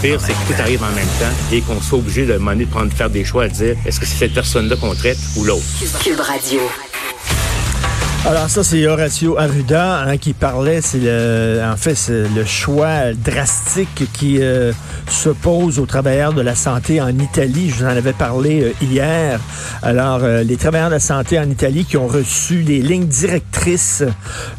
Pire, c'est que tout arrive en même temps et qu'on soit obligé de, de prendre, faire des choix à dire est-ce que c'est cette personne-là qu'on traite ou l'autre? Alors ça, c'est Horacio Arruda hein, qui parlait, c'est le, en fait, c'est le choix drastique qui euh, s'oppose aux travailleurs de la santé en Italie. Je vous en avais parlé euh, hier. Alors, euh, les travailleurs de la santé en Italie qui ont reçu les lignes directrices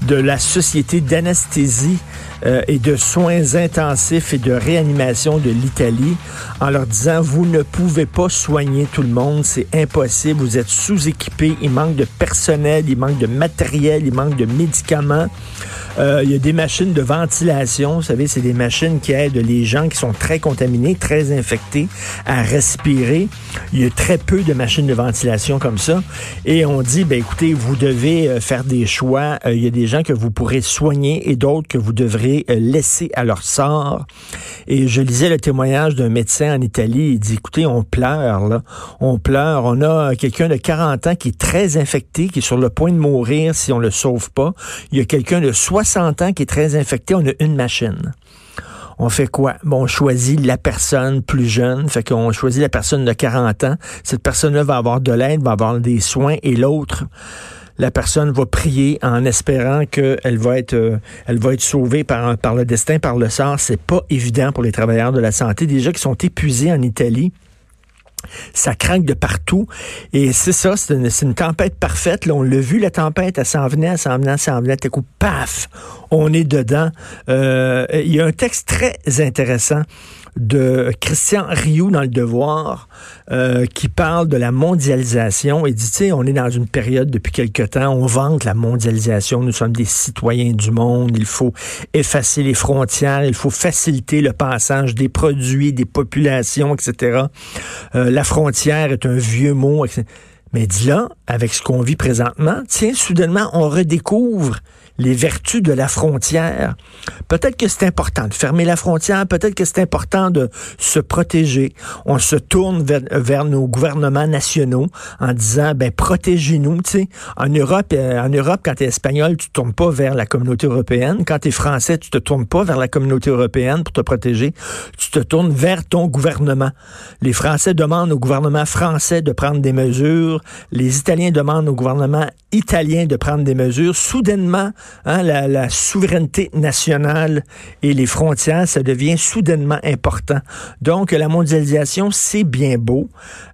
de la Société d'anesthésie euh, et de soins intensifs et de réanimation de l'Italie en leur disant, vous ne pouvez pas soigner tout le monde, c'est impossible, vous êtes sous-équipés, il manque de personnel, il manque de matériel, il manque de médicaments. Euh, il y a des machines de ventilation, vous savez, c'est des machines qui aident les gens qui sont très contaminés, très infectés à respirer. Il y a très peu de machines de ventilation comme ça. Et on dit, ben écoutez, vous devez euh, faire des choix. il y a des gens que vous pourrez soigner et d'autres que vous devrez euh, laissés à leur sort. Et je lisais le témoignage d'un médecin en Italie. Il dit, écoutez, on pleure, là. On pleure. On a quelqu'un de 40 ans qui est très infecté, qui est sur le point de mourir si on le sauve pas. Il y a quelqu'un de 60 ans qui est très infecté. On a une machine on fait quoi? On choisit la personne plus jeune, fait qu'on choisit la personne de 40 ans. Cette personne-là va avoir de l'aide, va avoir des soins, et l'autre, la personne va prier en espérant qu'elle va être, euh, elle va être sauvée par, le destin, par le sort. C'est pas évident pour les travailleurs de la santé, déjà qui sont épuisés en Italie. Ça craque de partout. Et c'est ça, c'est une, tempête parfaite. Là, on l'a vu, la tempête, elle s'en venait, elle s'en venait, elle s'en venait. Tout coup, paf, on est dedans. Euh, il y a un texte très intéressant de Christian Rioux dans Le Devoir euh, qui parle de la mondialisation et dit, tu sais, on est dans une période depuis quelque temps, on vante la mondialisation, nous sommes des citoyens du monde, il faut effacer les frontières, il faut faciliter le passage des produits, des populations, etc. la frontière est un vieux mot. Mais dis là, avec ce qu'on vit présentement, tiens, soudainement, on redécouvre les vertus de la frontière. Peut-être que c'est important de fermer la frontière, peut-être que c'est important de se protéger. On se tourne vers, nos gouvernements nationaux en disant, ben protégez-nous. Tu sais, en Europe, euh, en Europe, quand tu es espagnol, tu te tournes pas vers la communauté européenne. Quand tu es français, tu te tournes pas vers la communauté européenne pour te protéger. Tu te tournes vers ton gouvernement. Les Français demandent au gouvernement français de prendre des mesures. Les Italiens demandent au gouvernement italien de prendre des mesures. Soudainement, Hein, la, souveraineté nationale et les frontières, ça devient soudainement important. Donc, la mondialisation, c'est bien beau.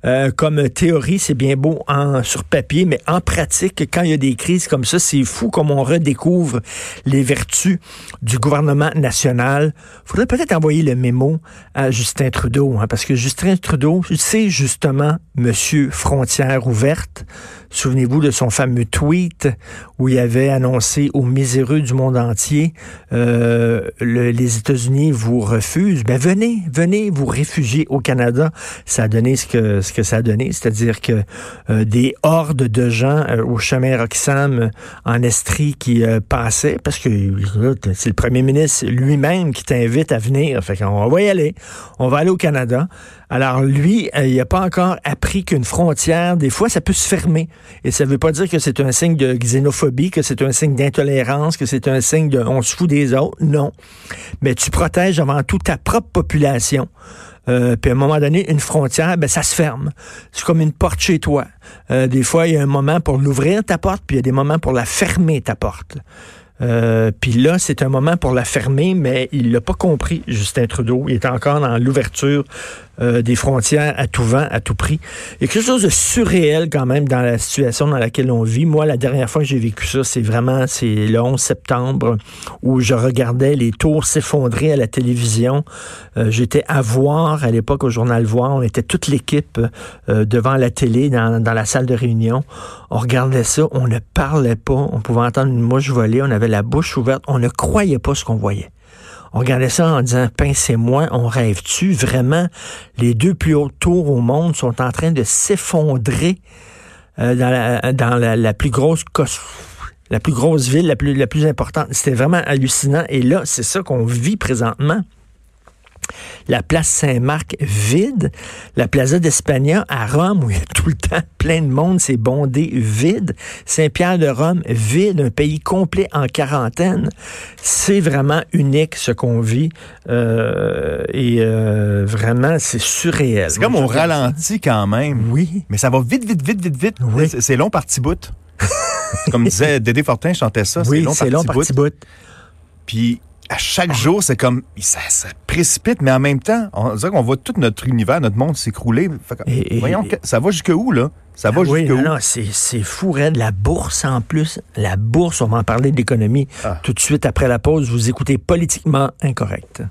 Euh, comme théorie, c'est bien beau en, sur papier, mais en pratique, quand il y a des crises comme ça, c'est fou comme on redécouvre les vertus du gouvernement national. faudrait peut-être envoyer le mémo à Justin Trudeau, hein, parce que Justin Trudeau, c'est justement Monsieur Frontières ouvertes. Souvenez-vous de son fameux tweet où il avait annoncé aux miséreux du monde entier, euh, les États-Unis vous refusent. Ben venez, venez vous réfugier au Canada. Ça a donné ce que ce que ça a donné, c'est-à-dire que euh, des hordes de gens euh, au chemin Roxham en Estrie qui passaient, parce que c'est le premier ministre lui-même qui t'invite à venir. Fait qu'on va y aller. On va aller au Canada. Alors lui, il n'a pas encore appris qu'une frontière, des fois, ça peut se fermer. Et ça ne veut pas dire que c'est un signe de xénophobie, que c'est un signe d'intolérance, que c'est un signe de on se fout des autres. Non. Mais tu protèges avant tout ta propre population. Euh, puis à un moment donné, une frontière, ben ça se ferme. C'est comme une porte chez toi. Euh, des fois, il y a un moment pour l'ouvrir ta porte, puis il y a des moments pour la fermer ta porte. Euh, puis là, c'est un moment pour la fermer, mais il l'a pas compris, Justin Trudeau. Il est encore dans l'ouverture euh, des frontières à tout vent, à tout prix. Il y a quelque chose de surréel quand même dans la situation dans laquelle on vit. Moi, la dernière fois que j'ai vécu ça, c'est vraiment c'est le 11 septembre où je regardais les tours s'effondrer à la télévision. Euh, j'étais à voir à l'époque au journal Voir. On était toute l'équipe euh, devant la télé dans, dans la salle de réunion. On regardait ça, on ne parlait pas, on pouvait entendre une mouche voler, on avait la bouche ouverte, on ne croyait pas ce qu'on voyait On regardait ça en disant, pincez-moi, on rêve-tu? Vraiment, les deux plus hautes tours au monde sont en train de s'effondrer euh, dans, la, plus grosse la plus grosse ville, la plus, la plus importante. C'était vraiment hallucinant. Et là, c'est ça qu'on vit présentement la place Saint-Marc vide, la Plaza d'Espagna à Rome, où il y a tout le temps plein de monde, c'est bondé vide, Saint-Pierre de Rome vide, un pays complet en quarantaine. C'est vraiment unique ce qu'on vit euh, et euh, vraiment c'est surréel. C'est comme on ralentit quand même. Oui. Mais ça va vite, vite, vite, vite, vite. Oui. C'est long par petit bout. comme disait Dédé Fortin, chantait ça. Oui, c'est long par petit bout. Puis à chaque jour, c'est comme ça, précipite, mais en même temps, on dirait qu'on voit tout notre univers, notre monde s'écrouler. Voyons, ça va jusque où là? Ça va oui, jusque où non, c'est fou, Red. La bourse en plus, la bourse. On va en parler d'économie ah. tout de suite après la pause. Vous écoutez politiquement incorrect.